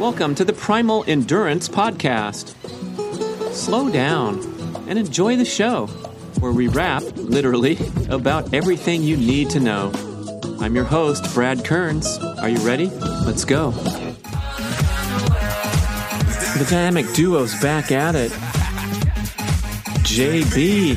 Welcome to the Primal Endurance Podcast. Slow down and enjoy the show, where we rap, literally, about everything you need to know. I'm your host, Brad Kearns. Are you ready? Let's go. The dynamic duo's back at it. JB,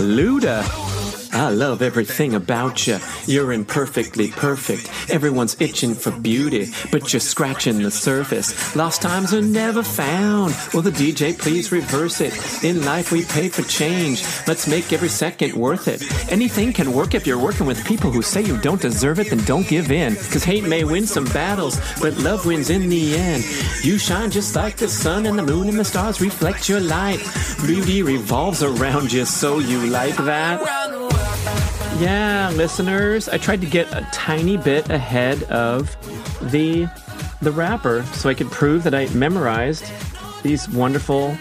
Luda. I love everything about you. You're imperfectly perfect. Everyone's itching for beauty, but you're scratching the surface. Lost times are never found. Will the DJ please reverse it? In life we pay for change. Let's make every second worth it. Anything can work if you're working with people who say you don't deserve it, then don't give in. Cause hate may win some battles, but love wins in the end. You shine just like the sun and the moon and the stars reflect your light. Beauty revolves around you, so you like that? Yeah, listeners, I tried to get a tiny bit ahead of the the rapper so I could prove that I memorized these wonderful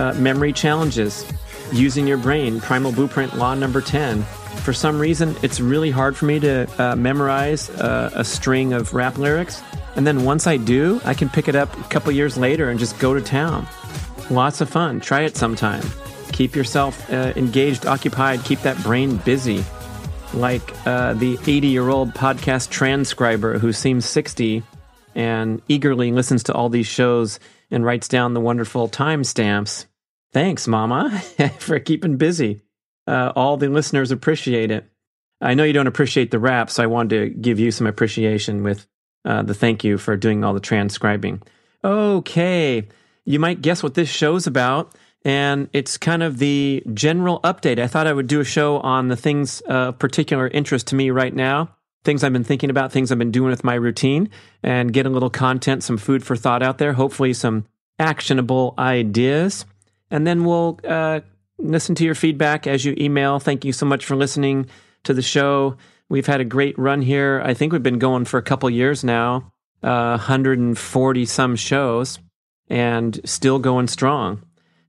uh, memory challenges using your brain. Primal Blueprint Law Number Ten. For some reason, it's really hard for me to uh, memorize uh, a string of rap lyrics, and then once I do, I can pick it up a couple years later and just go to town. Lots of fun. Try it sometime. Keep yourself uh, engaged, occupied. Keep that brain busy like uh, the 80 year old podcast transcriber who seems 60 and eagerly listens to all these shows and writes down the wonderful timestamps. Thanks, Mama, for keeping busy. Uh, all the listeners appreciate it. I know you don't appreciate the rap, so I wanted to give you some appreciation with uh, the thank you for doing all the transcribing. Okay, you might guess what this show's about and it's kind of the general update. I thought I would do a show on the things of particular interest to me right now, things I've been thinking about, things I've been doing with my routine, and get a little content, some food for thought out there, hopefully some actionable ideas. And then we'll uh, listen to your feedback as you email. Thank you so much for listening to the show. We've had a great run here. I think we've been going for a couple years now, uh, 140 some shows, and still going strong.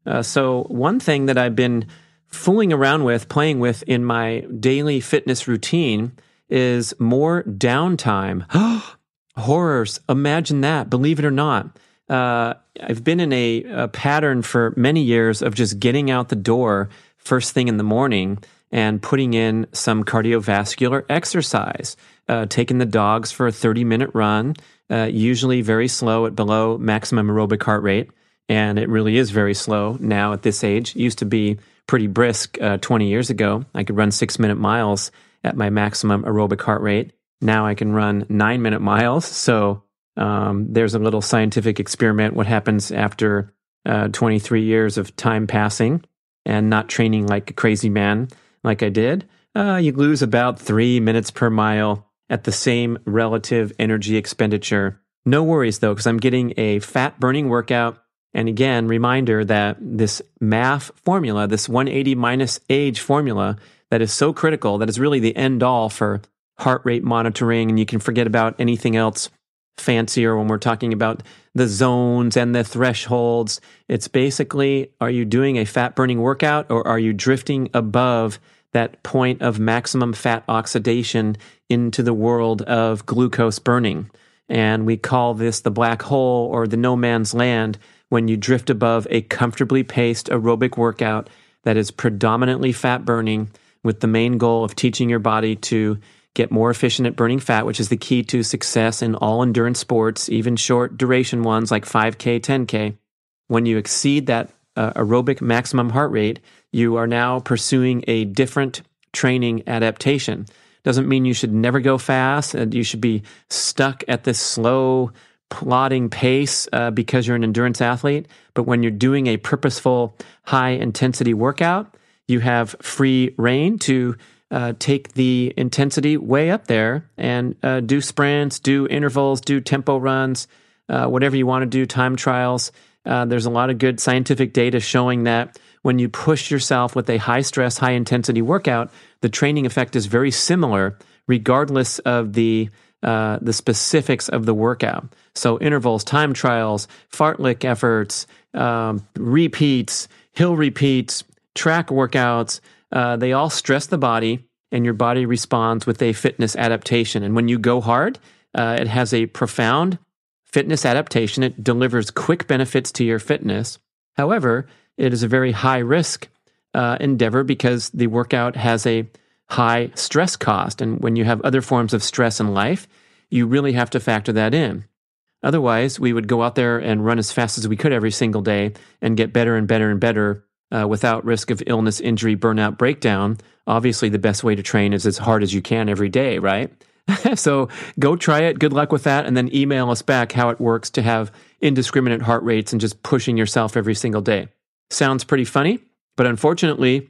Uh, so, one thing that I've been fooling around with, playing with in my daily fitness routine is more downtime. Horrors. Imagine that. Believe it or not. Uh, I've been in a, a, pattern for many years of just getting out the door first thing in the morning and putting in some cardiovascular exercise, uh, taking the dogs for a 30 minute run, uh, usually very slow at below maximum aerobic heart rate and it really is very slow now at this age. It used to be pretty brisk uh, 20 years ago. I could run six minute miles at my maximum aerobic heart rate. Now I can run nine minute miles. So um, there's a little scientific experiment. What happens after uh, 23 years of time passing and not training like a crazy man like I did? Uh, you lose about three minutes per mile at the same relative energy expenditure. No worries though, because I'm getting a fat burning workout and again, reminder that this math formula, this 180 minus age formula, that is so critical, that is really the end all for heart rate monitoring. And you can forget about anything else fancier when we're talking about the zones and the thresholds. It's basically are you doing a fat burning workout or are you drifting above that point of maximum fat oxidation into the world of glucose burning? And we call this the black hole or the no man's land when you drift above a comfortably paced aerobic workout that is predominantly fat burning with the main goal of teaching your body to get more efficient at burning fat, which is the key to success in all endurance sports, even short duration ones like 5K, 10K. When you exceed that uh, aerobic maximum heart rate, you are now pursuing a different training adaptation. Doesn't mean you should never go fast and you should be stuck at this slow plodding pace uh, because you're an endurance athlete. But when you're doing a purposeful, high intensity workout, you have free reign to uh, take the intensity way up there and uh, do sprints, do intervals, do tempo runs, uh, whatever you want to do, time trials. Uh, there's a lot of good scientific data showing that when you push yourself with a high stress, high intensity workout, the training effect is very similar, regardless of the uh, the specifics of the workout. So intervals, time trials, fartlek efforts, um, repeats, hill repeats, track workouts, uh, they all stress the body and your body responds with a fitness adaptation. And when you go hard, uh, it has a profound fitness adaptation. It delivers quick benefits to your fitness. However, it is a very high risk uh, endeavor because the workout has a high stress cost. And when you have other forms of stress in life, you really have to factor that in. Otherwise, we would go out there and run as fast as we could every single day and get better and better and better uh, without risk of illness, injury, burnout, breakdown. Obviously, the best way to train is as hard as you can every day, right? so go try it. Good luck with that. And then email us back how it works to have indiscriminate heart rates and just pushing yourself every single day. Sounds pretty funny, but unfortunately,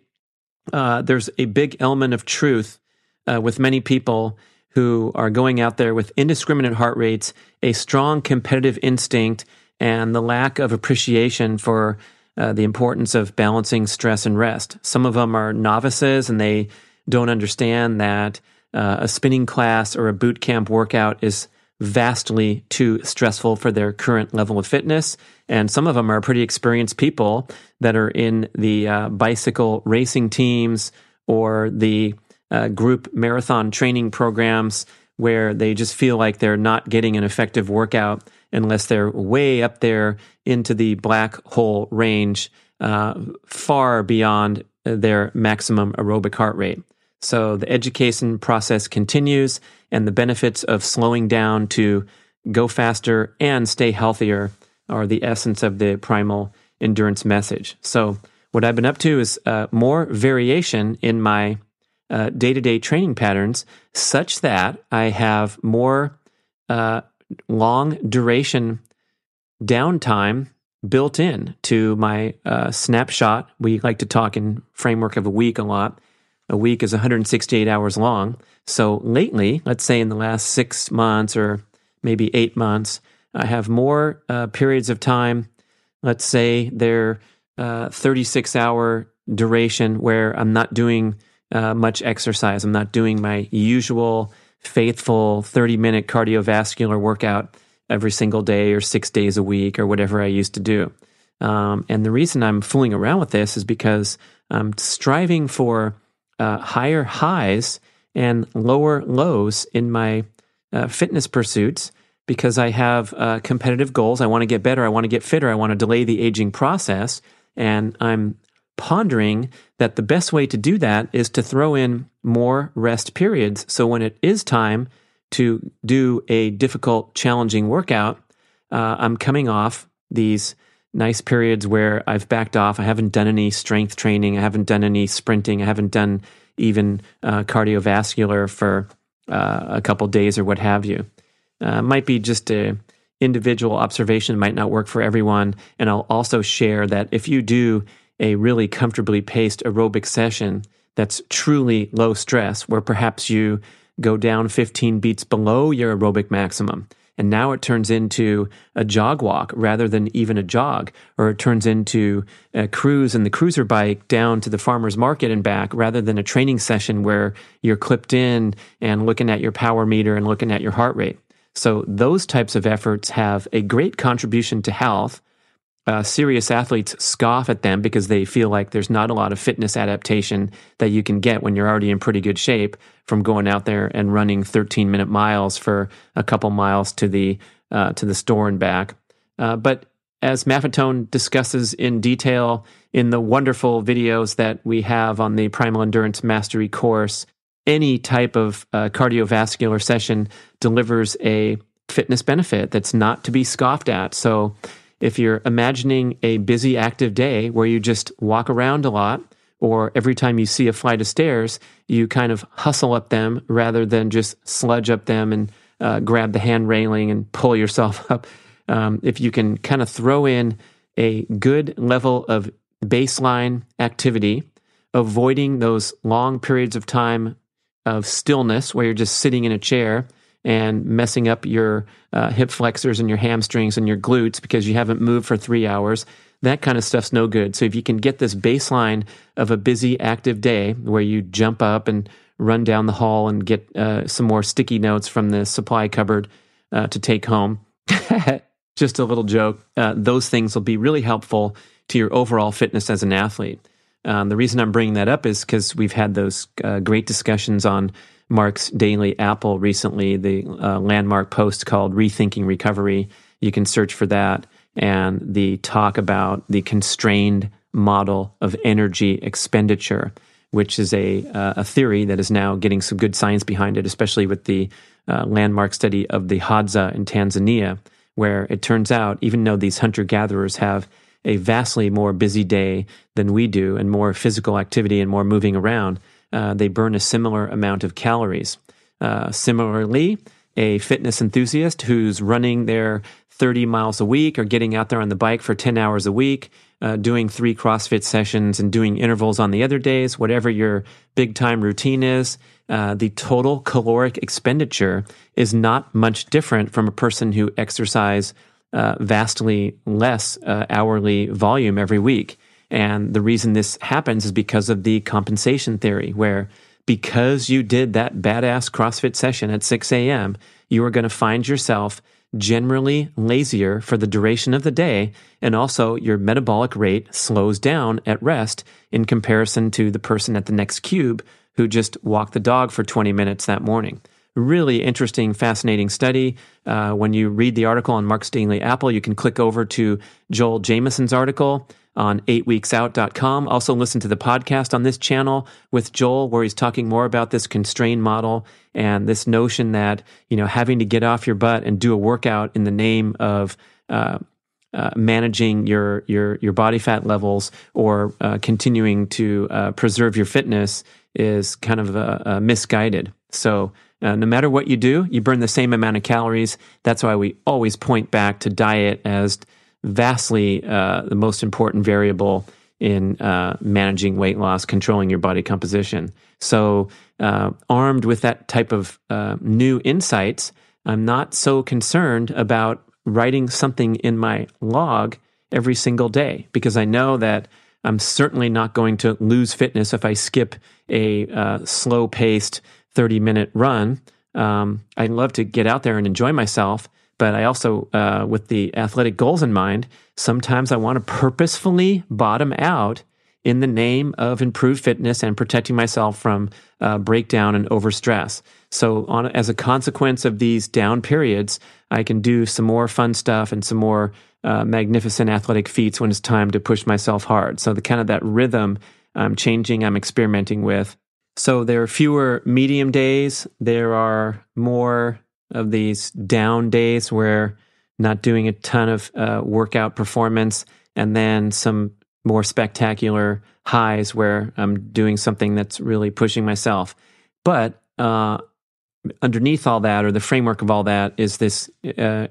uh, there's a big element of truth uh, with many people who are going out there with indiscriminate heart rates, a strong competitive instinct, and the lack of appreciation for uh, the importance of balancing stress and rest. Some of them are novices and they don't understand that uh, a spinning class or a boot camp workout is vastly too stressful for their current level of fitness. And some of them are pretty experienced people that are in the uh, bicycle racing teams or the uh, group marathon training programs where they just feel like they're not getting an effective workout unless they're way up there into the black hole range, uh, far beyond their maximum aerobic heart rate. So the education process continues, and the benefits of slowing down to go faster and stay healthier are the essence of the primal endurance message. So, what I've been up to is uh, more variation in my day to day training patterns such that I have more uh, long duration downtime built in to my uh, snapshot. We like to talk in framework of a week a lot. A week is 168 hours long. So lately, let's say in the last six months or maybe eight months, I have more uh, periods of time. Let's say they're uh, 36 hour duration where I'm not doing uh, much exercise. I'm not doing my usual faithful 30 minute cardiovascular workout every single day or six days a week or whatever I used to do. Um, and the reason I'm fooling around with this is because I'm striving for uh, higher highs and lower lows in my uh, fitness pursuits because I have uh, competitive goals. I want to get better. I want to get fitter. I want to delay the aging process. And I'm pondering that the best way to do that is to throw in more rest periods. So when it is time to do a difficult, challenging workout, uh, I'm coming off these nice periods where I've backed off. I haven't done any strength training. I haven't done any sprinting. I haven't done even uh, cardiovascular for uh, a couple days or what have you. Uh, might be just a individual observation. Might not work for everyone. And I'll also share that if you do a really comfortably paced aerobic session that's truly low stress, where perhaps you go down 15 beats below your aerobic maximum. And now it turns into a jog walk rather than even a jog, or it turns into a cruise and the cruiser bike down to the farmer's market and back rather than a training session where you're clipped in and looking at your power meter and looking at your heart rate. So those types of efforts have a great contribution to health uh, serious athletes scoff at them because they feel like there's not a lot of fitness adaptation that you can get when you're already in pretty good shape from going out there and running 13 minute miles for a couple miles to the uh, to the store and back. Uh, but as Maffetone discusses in detail in the wonderful videos that we have on the Primal Endurance Mastery course, any type of uh, cardiovascular session delivers a fitness benefit that's not to be scoffed at. So if you're imagining a busy, active day where you just walk around a lot, or every time you see a flight of stairs, you kind of hustle up them rather than just sludge up them and uh, grab the hand railing and pull yourself up. Um, if you can kind of throw in a good level of baseline activity, avoiding those long periods of time of stillness where you're just sitting in a chair and messing up your uh, hip flexors and your hamstrings and your glutes because you haven't moved for three hours. That kind of stuff's no good. So if you can get this baseline of a busy, active day where you jump up and run down the hall and get uh, some more sticky notes from the supply cupboard uh, to take home, just a little joke. Uh, those things will be really helpful to your overall fitness as an athlete. Um, the reason I'm bringing that up is because we've had those uh, great discussions on Mark's Daily Apple recently, the uh, landmark post called Rethinking Recovery. you can search for that and the talk about the constrained model of energy expenditure, which is a, uh, a theory that is now getting some good science behind it, especially with the uh, landmark study of the Hadza in Tanzania, where it turns out, even though these hunter gatherers have a vastly more busy day than we do and more physical activity and more moving around, uh, they burn a similar amount of calories. Uh, similarly, a fitness enthusiast who's running their 30 miles a week or getting out there on the bike for 10 hours a week, uh, doing three CrossFit sessions and doing intervals on the other days, whatever your big time routine is, uh, the total caloric expenditure is not much different from a person who exercise uh, vastly less uh, hourly volume every week. And the reason this happens is because of the compensation theory, where because you did that badass CrossFit session at 6 a.m., you are going to find yourself generally lazier for the duration of the day, and also your metabolic rate slows down at rest in comparison to the person at the next cube who just walked the dog for 20 minutes that morning. Really interesting, fascinating study. Uh, when you read the article on Mark Daily Apple, you can click over to Joel Jamieson's article on 8weeksout.com. Also, listen to the podcast on this channel with Joel, where he's talking more about this constrained model and this notion that, you know, having to get off your butt and do a workout in the name of, uh, uh, managing your your your body fat levels or uh, continuing to uh, preserve your fitness is kind of uh, uh, misguided. So uh, no matter what you do, you burn the same amount of calories. That's why we always point back to diet as vastly uh, the most important variable in uh, managing weight loss, controlling your body composition. So, uh, armed with that type of uh, new insights, I'm not so concerned about writing something in my log every single day because I know that I'm certainly not going to lose fitness if I skip a uh, slow paced 30 minute run. Um, I love to get out there and enjoy myself. But I also, uh, with the athletic goals in mind, sometimes I want to purposefully bottom out in the name of improved fitness and protecting myself from uh, breakdown and overstress. So, on, as a consequence of these down periods, I can do some more fun stuff and some more uh, magnificent athletic feats when it's time to push myself hard. So, the kind of that rhythm I'm changing, I'm experimenting with. So, there are fewer medium days. There are more of these down days where not doing a ton of uh, workout performance, and then some more spectacular highs where I'm doing something that's really pushing myself. But uh, underneath all that, or the framework of all that, is this uh,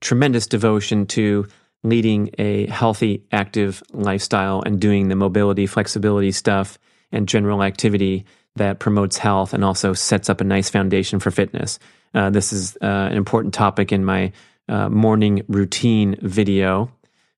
tremendous devotion to leading a healthy, active lifestyle and doing the mobility, flexibility stuff and general activity that promotes health and also sets up a nice foundation for fitness. Uh, this is uh, an important topic in my uh, morning routine video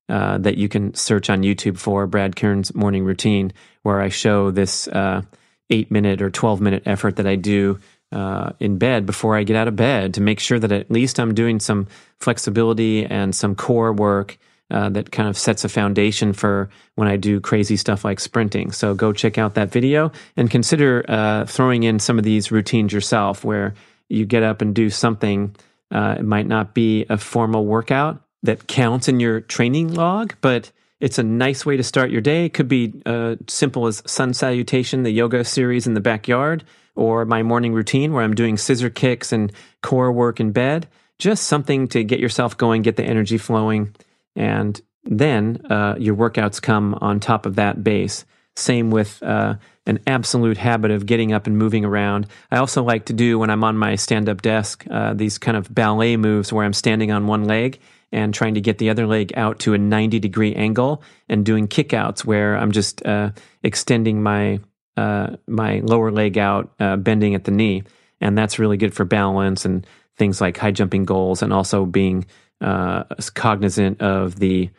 uh, that you can search on YouTube for Brad Kearns morning routine, where I show this uh, eight minute or 12 minute effort that I do uh, in bed before I get out of bed to make sure that at least I'm doing some flexibility and some core work. That kind of sets a foundation for when I do crazy stuff like sprinting. So go check out that video and consider throwing in some of these routines yourself where you get up and do something. Uh, it might not be a formal workout that counts in your training log, but it's a nice way to start your day. It could be uh, simple as sun salutation, the yoga series in the backyard, or my morning routine where I'm doing scissor kicks and core work in bed. Just something to get yourself going, get the energy flowing, and then uh, your workouts come on top of that base. Same with uh, an absolute habit of getting up and moving around. I also like to do when I'm on my stand up desk uh, these kind of ballet moves where I'm standing on one leg and trying to get the other leg out to a 90 degree angle and doing kickouts where I'm just uh, extending my uh, my lower leg out, uh, bending at the knee, and that's really good for balance and things like high jumping goals, and also being uh, cognizant of the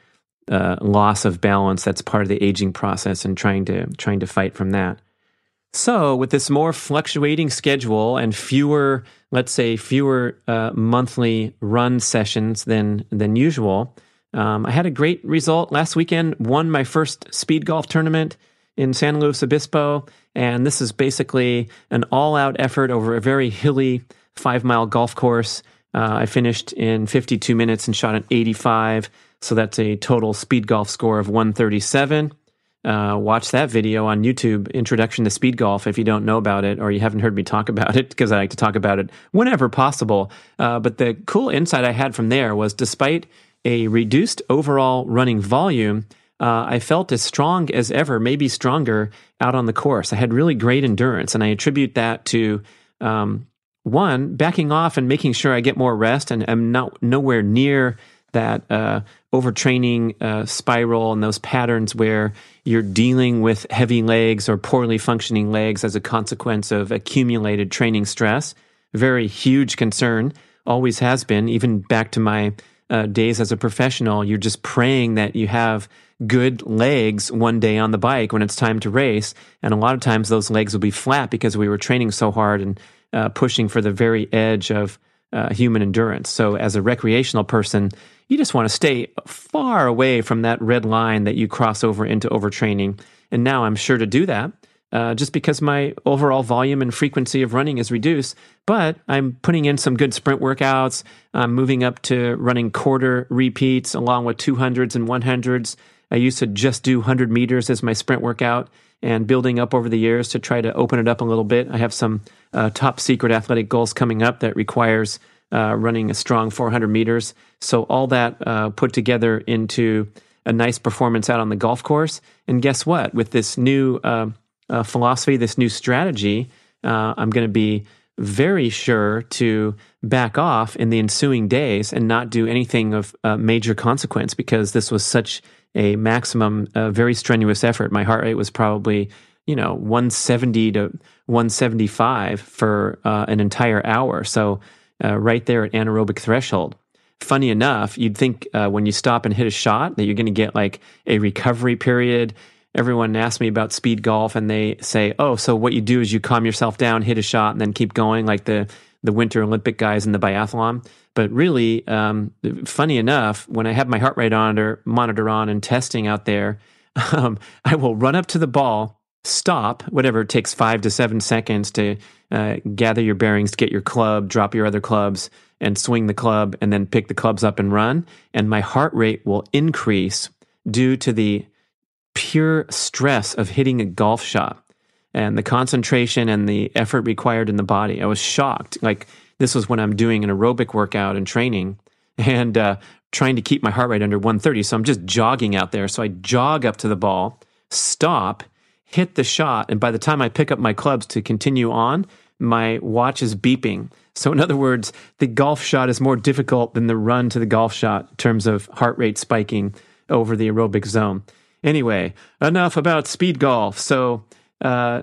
uh, loss of balance that's part of the aging process and trying to trying to fight from that. So, with this more fluctuating schedule and fewer, let's say, fewer uh, monthly run sessions than than usual, um, I had a great result last weekend. Won my first speed golf tournament in San Luis Obispo, and this is basically an all-out effort over a very hilly five-mile golf course. Uh, I finished in 52 minutes and shot an 85. So that's a total speed golf score of 137. Uh, watch that video on YouTube, Introduction to Speed Golf, if you don't know about it or you haven't heard me talk about it, because I like to talk about it whenever possible. Uh, but the cool insight I had from there was despite a reduced overall running volume, uh, I felt as strong as ever, maybe stronger out on the course. I had really great endurance, and I attribute that to um, one, backing off and making sure I get more rest and am not nowhere near that uh, overtraining uh, spiral and those patterns where you're dealing with heavy legs or poorly functioning legs as a consequence of accumulated training stress. Very huge concern, always has been, even back to my uh, days as a professional. You're just praying that you have good legs one day on the bike when it's time to race. And a lot of times those legs will be flat because we were training so hard and uh, pushing for the very edge of uh, human endurance. So, as a recreational person, you just want to stay far away from that red line that you cross over into overtraining. And now I'm sure to do that. Uh, just because my overall volume and frequency of running is reduced. But I'm putting in some good sprint workouts. I'm moving up to running quarter repeats along with 200s and 100s. I used to just do 100 meters as my sprint workout and building up over the years to try to open it up a little bit. I have some uh, top secret athletic goals coming up that requires uh, running a strong 400 meters. So all that uh, put together into a nice performance out on the golf course. And guess what? With this new uh, uh, philosophy, this new strategy, uh, I'm going to be very sure to back off in the ensuing days and not do anything of major consequence because this was such a maximum, very strenuous effort. My heart rate was probably you know 170 to 175 for uh, an entire hour. So uh, right there at anaerobic threshold. Funny enough you'd think uh, when you stop and hit a shot that you're going to get like a recovery period. Everyone asks me about speed golf and they say oh so what you do is you calm yourself down hit a shot and then keep going like the the winter olympic guys in the biathlon but really um, funny enough when i have my heart rate monitor, monitor on and testing out there um, i will run up to the ball stop, whatever it takes five to seven seconds to uh, gather your bearings, get your club, drop your other clubs, and swing the club, and then pick the clubs up and run. And my heart rate will increase due to the pure stress of hitting a golf shot and the concentration and the effort required in the body. I was shocked. Like, this was when I'm doing an aerobic workout and training and uh, trying to keep my heart rate under 130. So I'm just jogging out there. So I jog up to the ball, stop, hit the shot, and by the time I pick up my clubs to continue on, my watch is beeping. So, in other words, the golf shot is more difficult than the run to the golf shot in terms of heart rate spiking over the aerobic zone. Anyway, enough about speed golf. So, uh,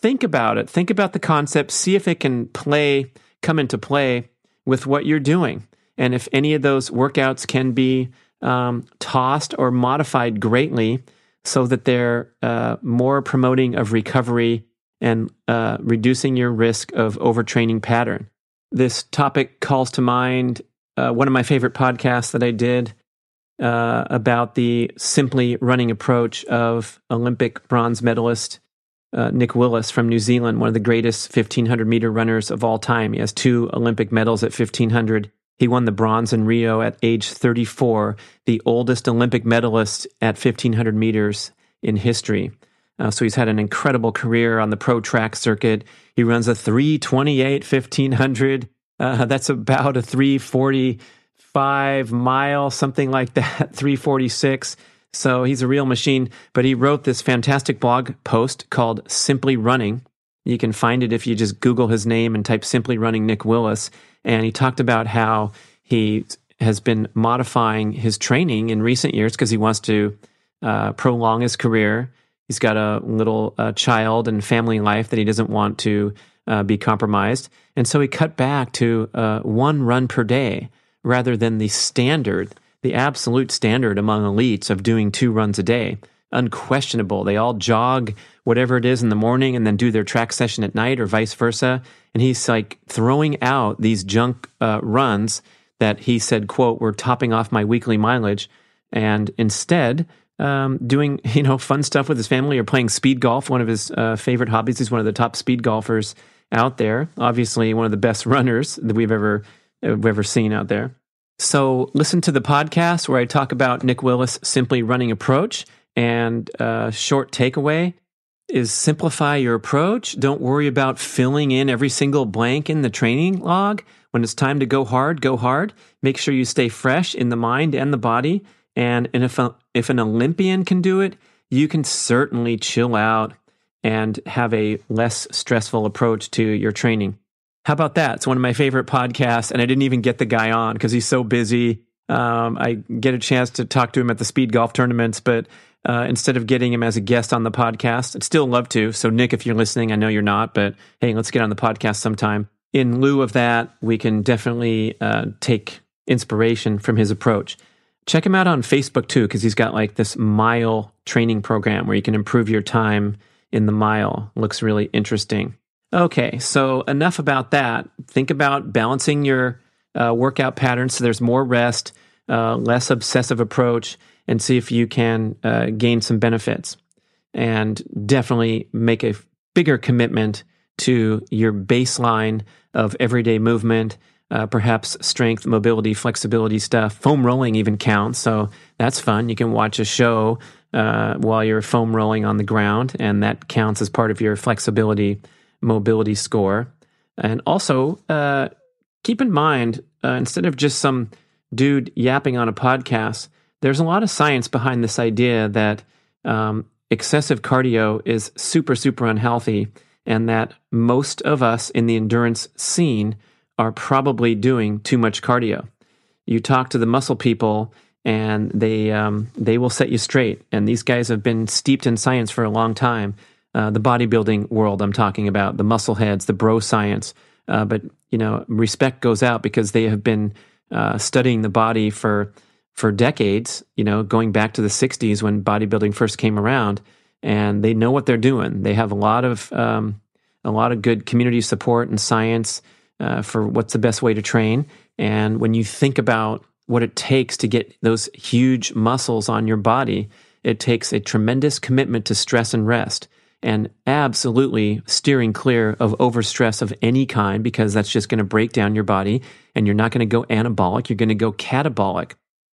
think about it. Think about the concept. See if it can play, come into play with what you're doing. And if any of those workouts can be um, tossed or modified greatly so that they're uh, more promoting of recovery and uh, reducing your risk of overtraining pattern. This topic calls to mind uh, one of my favorite podcasts that I did uh, about the simply running approach of Olympic bronze medalist uh, Nick Willis from New Zealand, one of the greatest 1500 meter runners of all time. He has two Olympic medals at 1500 he won the bronze in Rio at age 34, the oldest Olympic medalist at 1500 meters in history. Uh, so he's had an incredible career on the pro track circuit. He runs a 328 1500. Uh, that's about a 345 mile, something like that, 346. So he's a real machine. But he wrote this fantastic blog post called Simply Running. You can find it if you just Google his name and type Simply Running Nick Willis and he talked about how he has been modifying his training in recent years because he wants to uh, prolong his career. He's got a little uh, child and family life that he doesn't want to uh, be compromised. And so he cut back to uh, one run per day rather than the standard, the absolute standard among elites of doing two runs a day. Unquestionable. They all jog whatever it is in the morning and then do their track session at night or vice versa and he's like throwing out these junk uh, runs that he said, "quote We're topping off my weekly mileage," and instead um, doing you know fun stuff with his family or playing speed golf, one of his uh, favorite hobbies. He's one of the top speed golfers out there. Obviously, one of the best runners that we've ever we've ever seen out there. So listen to the podcast where I talk about Nick Willis' Simply Running Approach and uh, short takeaway is simplify your approach. Don't worry about filling in every single blank in the training log. When it's time to go hard, go hard. Make sure you stay fresh in the mind and the body. And, if, a, if an Olympian can do it, you can certainly chill out and have a less stressful approach to your training. How about that? It's one of my favorite podcasts, and I didn't even get the guy on because he's so busy. Um, I get a chance to talk to him at the speed golf tournaments, but uh, instead of getting him as a guest on the podcast, I'd still love to. So, Nick, if you're listening, I know you're not, but hey, let's get on the podcast sometime. In lieu of that, we can definitely uh, take inspiration from his approach. Check him out on Facebook too, because he's got like this mile training program where you can improve your time in the mile. Looks really interesting. Okay, so enough about that. Think about balancing your uh, workout patterns so there's more rest, uh, less obsessive approach, and see if you can uh, gain some benefits. And definitely make a bigger commitment to your baseline of everyday movement, uh, perhaps strength, mobility, flexibility stuff. Foam rolling even counts, so that's fun. You can watch a show uh, while you're foam rolling on the ground, and that counts as part of your flexibility mobility score. And also, uh, keep in mind, uh, instead of just some dude yapping on a podcast, there's a lot of science behind this idea that um, excessive cardio is super, super unhealthy, and that most of us in the endurance scene are probably doing too much cardio. You talk to the muscle people, and they um, they will set you straight. And these guys have been steeped in science for a long time uh, the bodybuilding world I'm talking about, the muscle heads, the bro science. Uh, but you know, respect goes out because they have been uh, studying the body for for decades. You know, going back to the '60s when bodybuilding first came around, and they know what they're doing. They have a lot of um, a lot of good community support and science uh, for what's the best way to train. And when you think about what it takes to get those huge muscles on your body, it takes a tremendous commitment to stress and rest and absolutely steering clear of overstress of any kind because that's just going to break down your body and you're not going to go anabolic, you're going to go catabolic.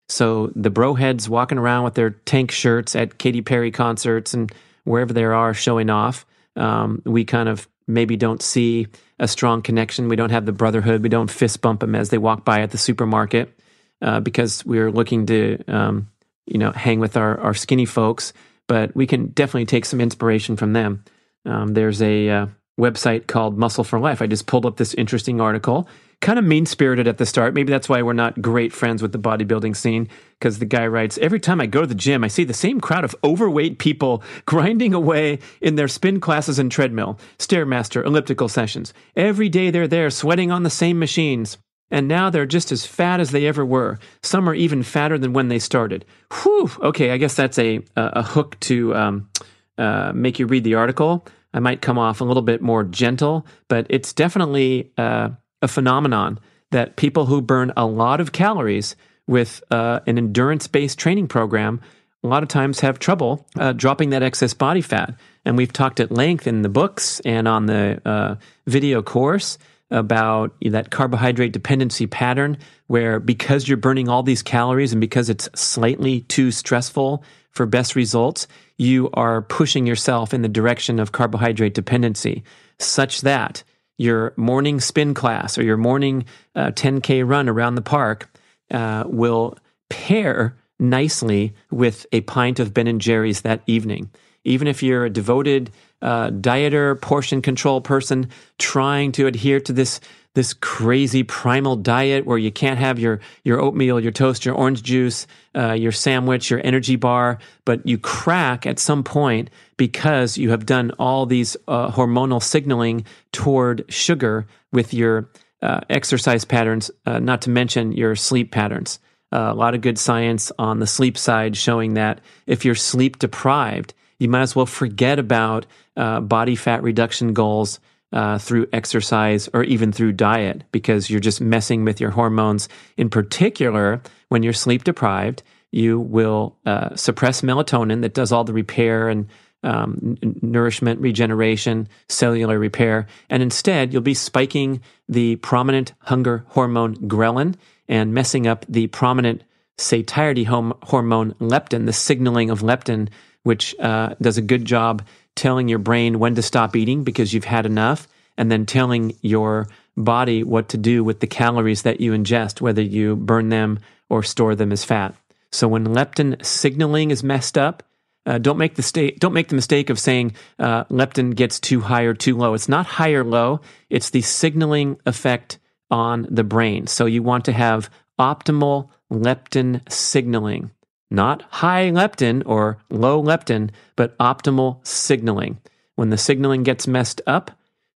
So the bro heads walking around with their tank shirts at Katy Perry concerts and wherever they are showing off, um, we kind of maybe don't see a strong connection. We don't have the brotherhood. We don't fist bump them as they walk by at the supermarket uh, because we're looking to, um, you know, hang with our, our skinny folks but we can definitely take some inspiration from them. Um, there's a uh, website called Muscle for Life. I just pulled up this interesting article. Kind of mean spirited at the start. Maybe that's why we're not great friends with the bodybuilding scene. Because the guy writes Every time I go to the gym, I see the same crowd of overweight people grinding away in their spin classes and treadmill, Stairmaster, elliptical sessions. Every day they're there sweating on the same machines. And now they're just as fat as they ever were. Some are even fatter than when they started. Whew. Okay, I guess that's a a hook to um, uh, make you read the article. I might come off a little bit more gentle, but it's definitely uh, a phenomenon that people who burn a lot of calories with uh, an endurance based training program a lot of times have trouble uh, dropping that excess body fat. And we've talked at length in the books and on the uh, video course about that carbohydrate dependency pattern where because you're burning all these calories and because it's slightly too stressful for best results, you are pushing yourself in the direction of carbohydrate dependency such that your morning spin class or your morning uh, 10K run around the park uh, will pair nicely with a pint of Ben and Jerry's that evening. Even if you're a devoted uh, dieter, portion control person trying to adhere to this this crazy primal diet where you can't have your your oatmeal, your toast, your orange juice, uh, your sandwich, your energy bar, but you crack at some point because you have done all these uh, hormonal signaling toward sugar with your uh, exercise patterns, uh, not to mention your sleep patterns. Uh, a lot of good science on the sleep side showing that if you're sleep deprived, you might as well forget about uh, body fat reduction goals uh, through exercise or even through diet because you're just messing with your hormones. In particular, when you're sleep deprived, you will uh, suppress melatonin that does all the repair and um, n- nourishment, regeneration, cellular repair, and instead you'll be spiking the prominent hunger hormone ghrelin and messing up the prominent satiety hom- hormone leptin, the signaling of leptin, which uh, does a good job telling your brain when to stop eating because you've had enough, and then telling your body what to do with the calories that you ingest, whether you burn them or store them as fat. So when leptin signaling is messed up, uh, don't make the sta- don't make the mistake of saying uh, leptin gets too high or too low. It's not high or low. It's the signaling effect on the brain. So you want to have optimal leptin signaling, not high leptin or low leptin, but optimal signaling. When the signaling gets messed up,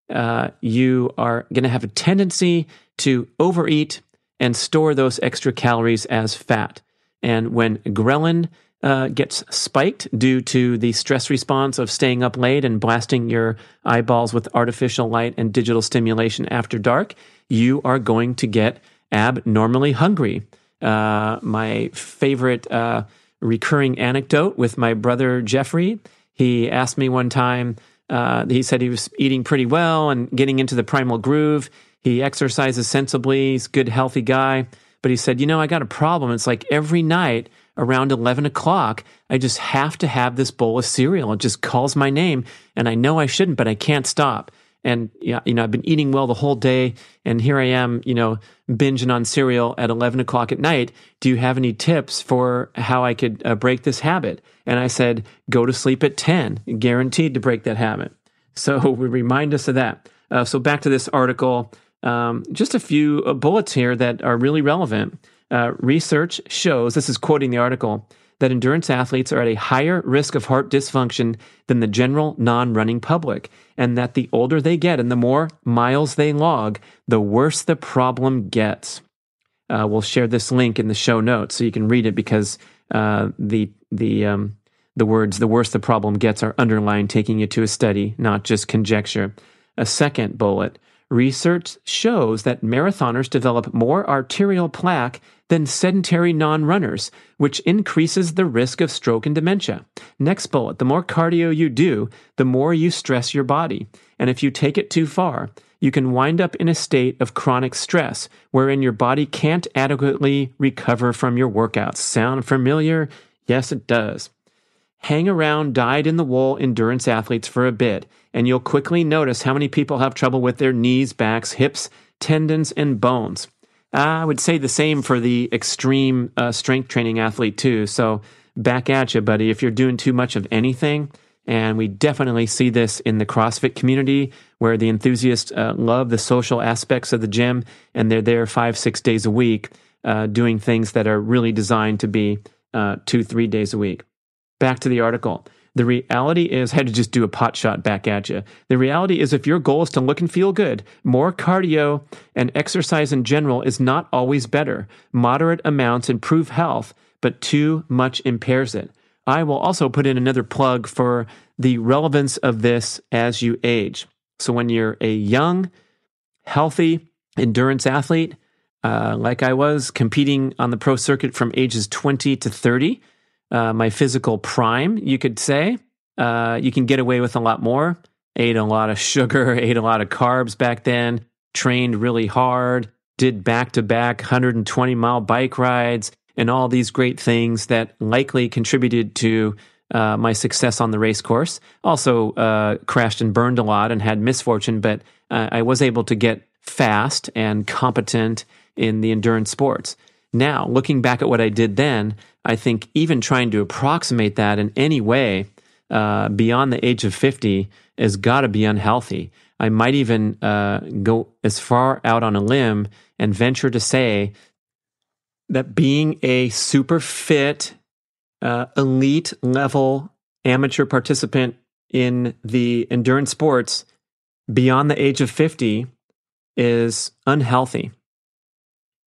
uh, you are going to have a tendency to overeat and store those extra calories as fat. And when ghrelin uh, gets spiked due to the stress response of staying up late and blasting your eyeballs with artificial light and digital stimulation after dark, you are going to get abnormally hungry. Uh, my favorite uh, recurring anecdote with my brother Jeffrey, he asked me one time, uh, he said he was eating pretty well and getting into the primal groove. He exercises sensibly, he's a good, healthy guy. But he said, You know, I got a problem. It's like every night around 11 o'clock, I just have to have this bowl of cereal. It just calls my name. And I know I shouldn't, but I can't stop. And, you know, I've been eating well the whole day. And here I am, you know, binging on cereal at 11 o'clock at night. Do you have any tips for how I could uh, break this habit? And I said, go to sleep at 10, guaranteed to break that habit. So we remind us of that. Uh, so back to this article, um, just a few uh, bullets here that are really relevant. Uh, research shows, this is quoting the article, that endurance athletes are at a higher risk of heart dysfunction than the general non running public, and that the older they get and the more miles they log, the worse the problem gets. Uh, we'll share this link in the show notes so you can read it because uh, the the um, the words "the worse the problem gets" are underlined, taking you to a study, not just conjecture. A second bullet: research shows that marathoners develop more arterial plaque than sedentary non runners, which increases the risk of stroke and dementia. Next bullet the more cardio you do, the more you stress your body. And if you take it too far, you can wind up in a state of chronic stress wherein your body can't adequately recover from your workouts. Sound familiar? Yes, it does. Hang around dyed in the wool endurance athletes for a bit, and you'll quickly notice how many people have trouble with their knees, backs, hips, tendons, and bones. I would say the same for the extreme uh, strength training athlete, too. So, back at you, buddy. If you're doing too much of anything, and we definitely see this in the CrossFit community where the enthusiasts uh, love the social aspects of the gym and they're there five, six days a week uh, doing things that are really designed to be uh, two, three days a week. Back to the article. The reality is, I had to just do a pot shot back at you. The reality is, if your goal is to look and feel good, more cardio and exercise in general is not always better. Moderate amounts improve health, but too much impairs it. I will also put in another plug for the relevance of this as you age. So, when you're a young, healthy endurance athlete, uh, like I was competing on the pro circuit from ages 20 to 30, uh, my physical prime, you could say. Uh, you can get away with a lot more. Ate a lot of sugar, ate a lot of carbs back then, trained really hard, did back to back 120 mile bike rides, and all these great things that likely contributed to uh, my success on the race course. Also, uh, crashed and burned a lot and had misfortune, but uh, I was able to get fast and competent in the endurance sports. Now, looking back at what I did then, I think even trying to approximate that in any way uh, beyond the age of 50 has got to be unhealthy. I might even uh, go as far out on a limb and venture to say that being a super fit, uh, elite level amateur participant in the endurance sports beyond the age of 50 is unhealthy.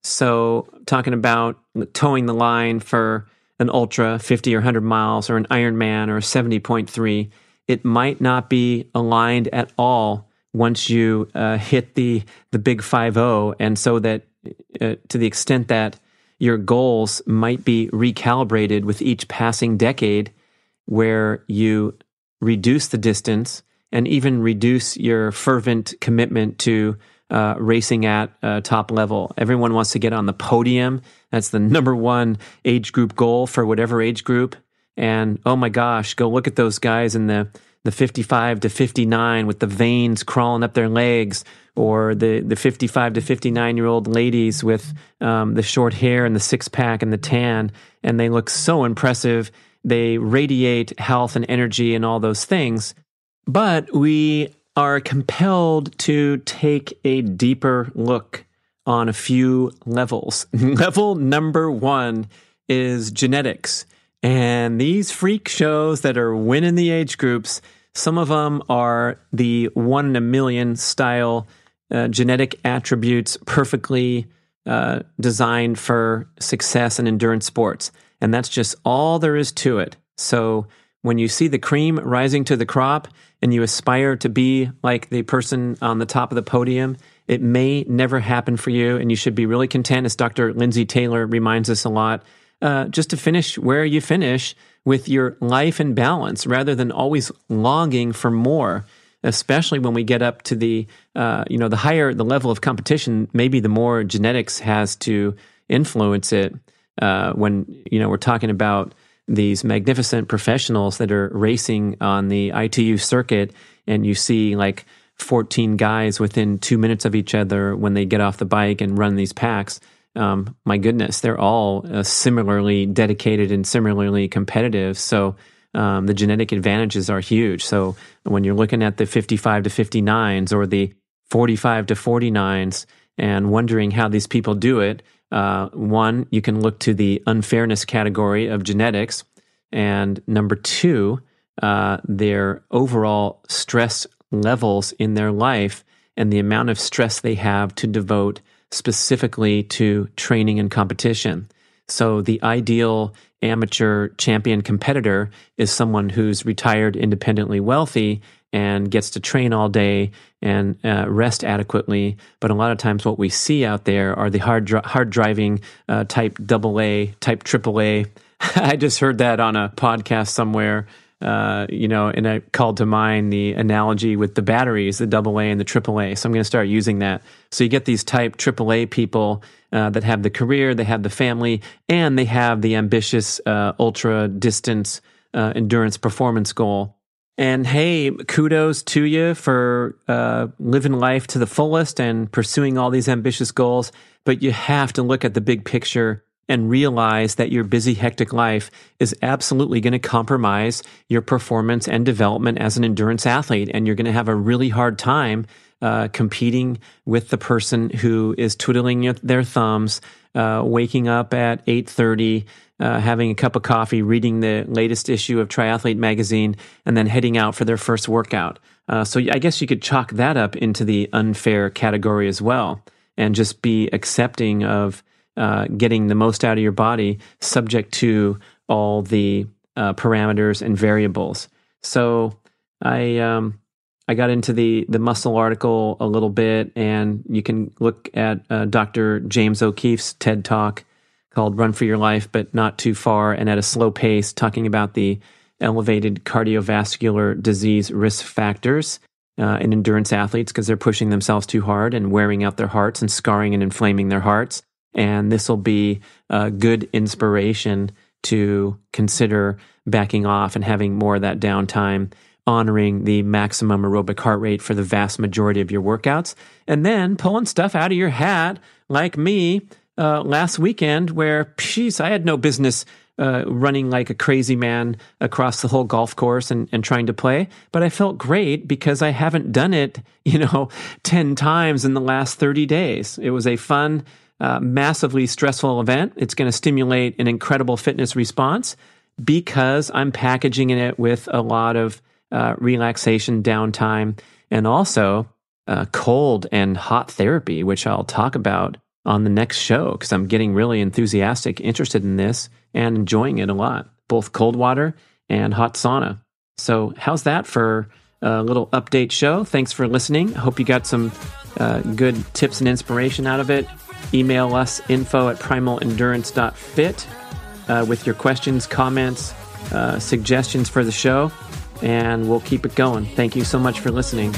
So, talking about towing the line for an ultra 50 or 100 miles or an Ironman or a 70.3, it might not be aligned at all once you uh, hit the the big 50 and so that uh, to the extent that your goals might be recalibrated with each passing decade where you reduce the distance and even reduce your fervent commitment to uh, racing at uh, top level. Everyone wants to get on the podium. That's the number one age group goal for whatever age group. And oh my gosh, go look at those guys in the the 55 to 59 with the veins crawling up their legs, or the, the 55 to 59 year old ladies with um, the short hair and the six pack and the tan, and they look so impressive. They radiate health and energy and all those things. But we are compelled to take a deeper look on a few levels. Level number one is genetics. And these freak shows that are winning the age groups, some of them are the one in a million style uh, genetic attributes perfectly uh, designed for success in endurance sports. And that's just all there is to it. So when you see the cream rising to the crop and you aspire to be like the person on the top of the podium, it may never happen for you. And you should be really content, as Dr. Lindsay Taylor reminds us a lot, uh, just to finish where you finish with your life in balance rather than always longing for more. Especially when we get up to the, uh, you know, the higher the level of competition, maybe the more genetics has to influence it. Uh, when you know we're talking about these magnificent professionals that are racing on the ITU circuit, and you see like 14 guys within two minutes of each other when they get off the bike and run these packs. Um, my goodness, they're all uh, similarly dedicated and similarly competitive. So um, the genetic advantages are huge. So when you're looking at the 55 to 59s or the 45 to 49s and wondering how these people do it, uh, one, you can look to the unfairness category of genetics. And number two, uh, their overall stress levels in their life and the amount of stress they have to devote specifically to training and competition. So the ideal amateur champion competitor is someone who's retired independently wealthy and gets to train all day and uh, rest adequately. But a lot of times, what we see out there are the hard hard driving uh, type double A, type triple A. I just heard that on a podcast somewhere uh, you know, and I called to mind the analogy with the batteries, the AA and the AAA. So I'm going to start using that. So you get these type AAA people uh, that have the career, they have the family, and they have the ambitious uh, ultra distance uh, endurance performance goal. And hey, kudos to you for uh, living life to the fullest and pursuing all these ambitious goals. But you have to look at the big picture and realize that your busy, hectic life is absolutely going to compromise your performance and development as an endurance athlete. And you're going to have a really hard time uh, competing with the person who is twiddling their thumbs, uh, waking up at 8.30, uh, having a cup of coffee, reading the latest issue of Triathlete magazine, and then heading out for their first workout. Uh, so I guess you could chalk that up into the unfair category as well and just be accepting of uh, getting the most out of your body, subject to all the uh, parameters and variables. So I um, I got into the the muscle article a little bit, and you can look at uh, Dr. James O'Keefe's TED talk called "Run for Your Life, but Not Too Far" and at a slow pace, talking about the elevated cardiovascular disease risk factors. Uh, in endurance athletes because they're pushing themselves too hard and wearing out their hearts and scarring and inflaming their hearts. And this will be a good inspiration to consider backing off and having more of that downtime, honoring the maximum aerobic heart rate for the vast majority of your workouts, and then pulling stuff out of your hat, like me uh, last weekend, where, jeez, I had no business. Uh, running like a crazy man across the whole golf course and, and trying to play. But I felt great because I haven't done it, you know, 10 times in the last 30 days. It was a fun, uh, massively stressful event. It's going to stimulate an incredible fitness response because I'm packaging it with a lot of uh, relaxation, downtime, and also uh, cold and hot therapy, which I'll talk about on the next show because I'm getting really enthusiastic, interested in this, and enjoying it a lot, both cold water and hot sauna. So, how's that for a little update show? Thanks for listening. I hope you got some uh, good tips and inspiration out of it. Email us info at primalendurance.fit uh, with your questions, comments, uh, suggestions for the show. And we'll keep it going. Thank you so much for listening.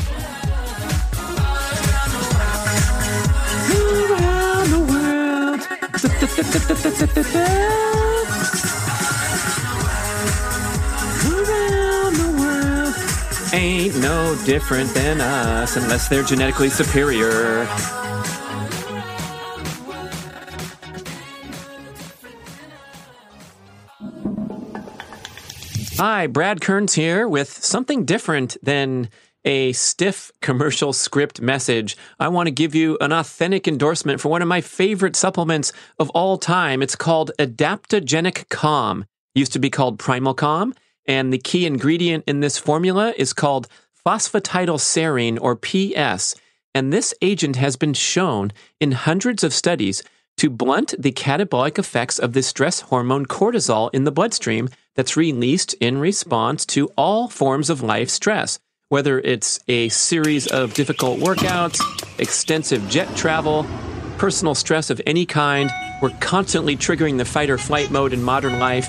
Around the world. Around the world. Ain't no different than us unless they're genetically superior. Hi, Brad Kearns here with something different than a stiff commercial script message. I want to give you an authentic endorsement for one of my favorite supplements of all time. It's called Adaptogenic Calm. used to be called Primal Calm, and the key ingredient in this formula is called phosphatidylserine or PS. And this agent has been shown in hundreds of studies to blunt the catabolic effects of the stress hormone cortisol in the bloodstream that's released in response to all forms of life stress, whether it's a series of difficult workouts, extensive jet travel, personal stress of any kind. We're constantly triggering the fight or flight mode in modern life.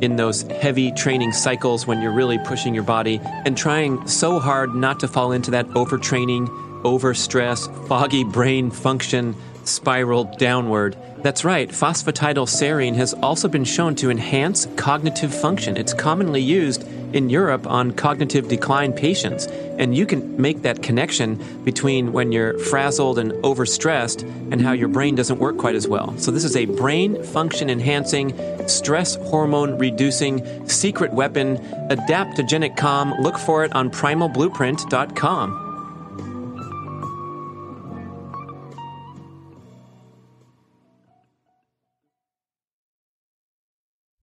in those heavy training cycles when you're really pushing your body and trying so hard not to fall into that overtraining, overstress, foggy brain function spiral downward. That's right, phosphatidylserine has also been shown to enhance cognitive function. It's commonly used in Europe on cognitive decline patients. And you can make that connection between when you're frazzled and overstressed and how your brain doesn't work quite as well. So, this is a brain function enhancing, stress hormone reducing secret weapon, adaptogenic calm. Look for it on primalblueprint.com.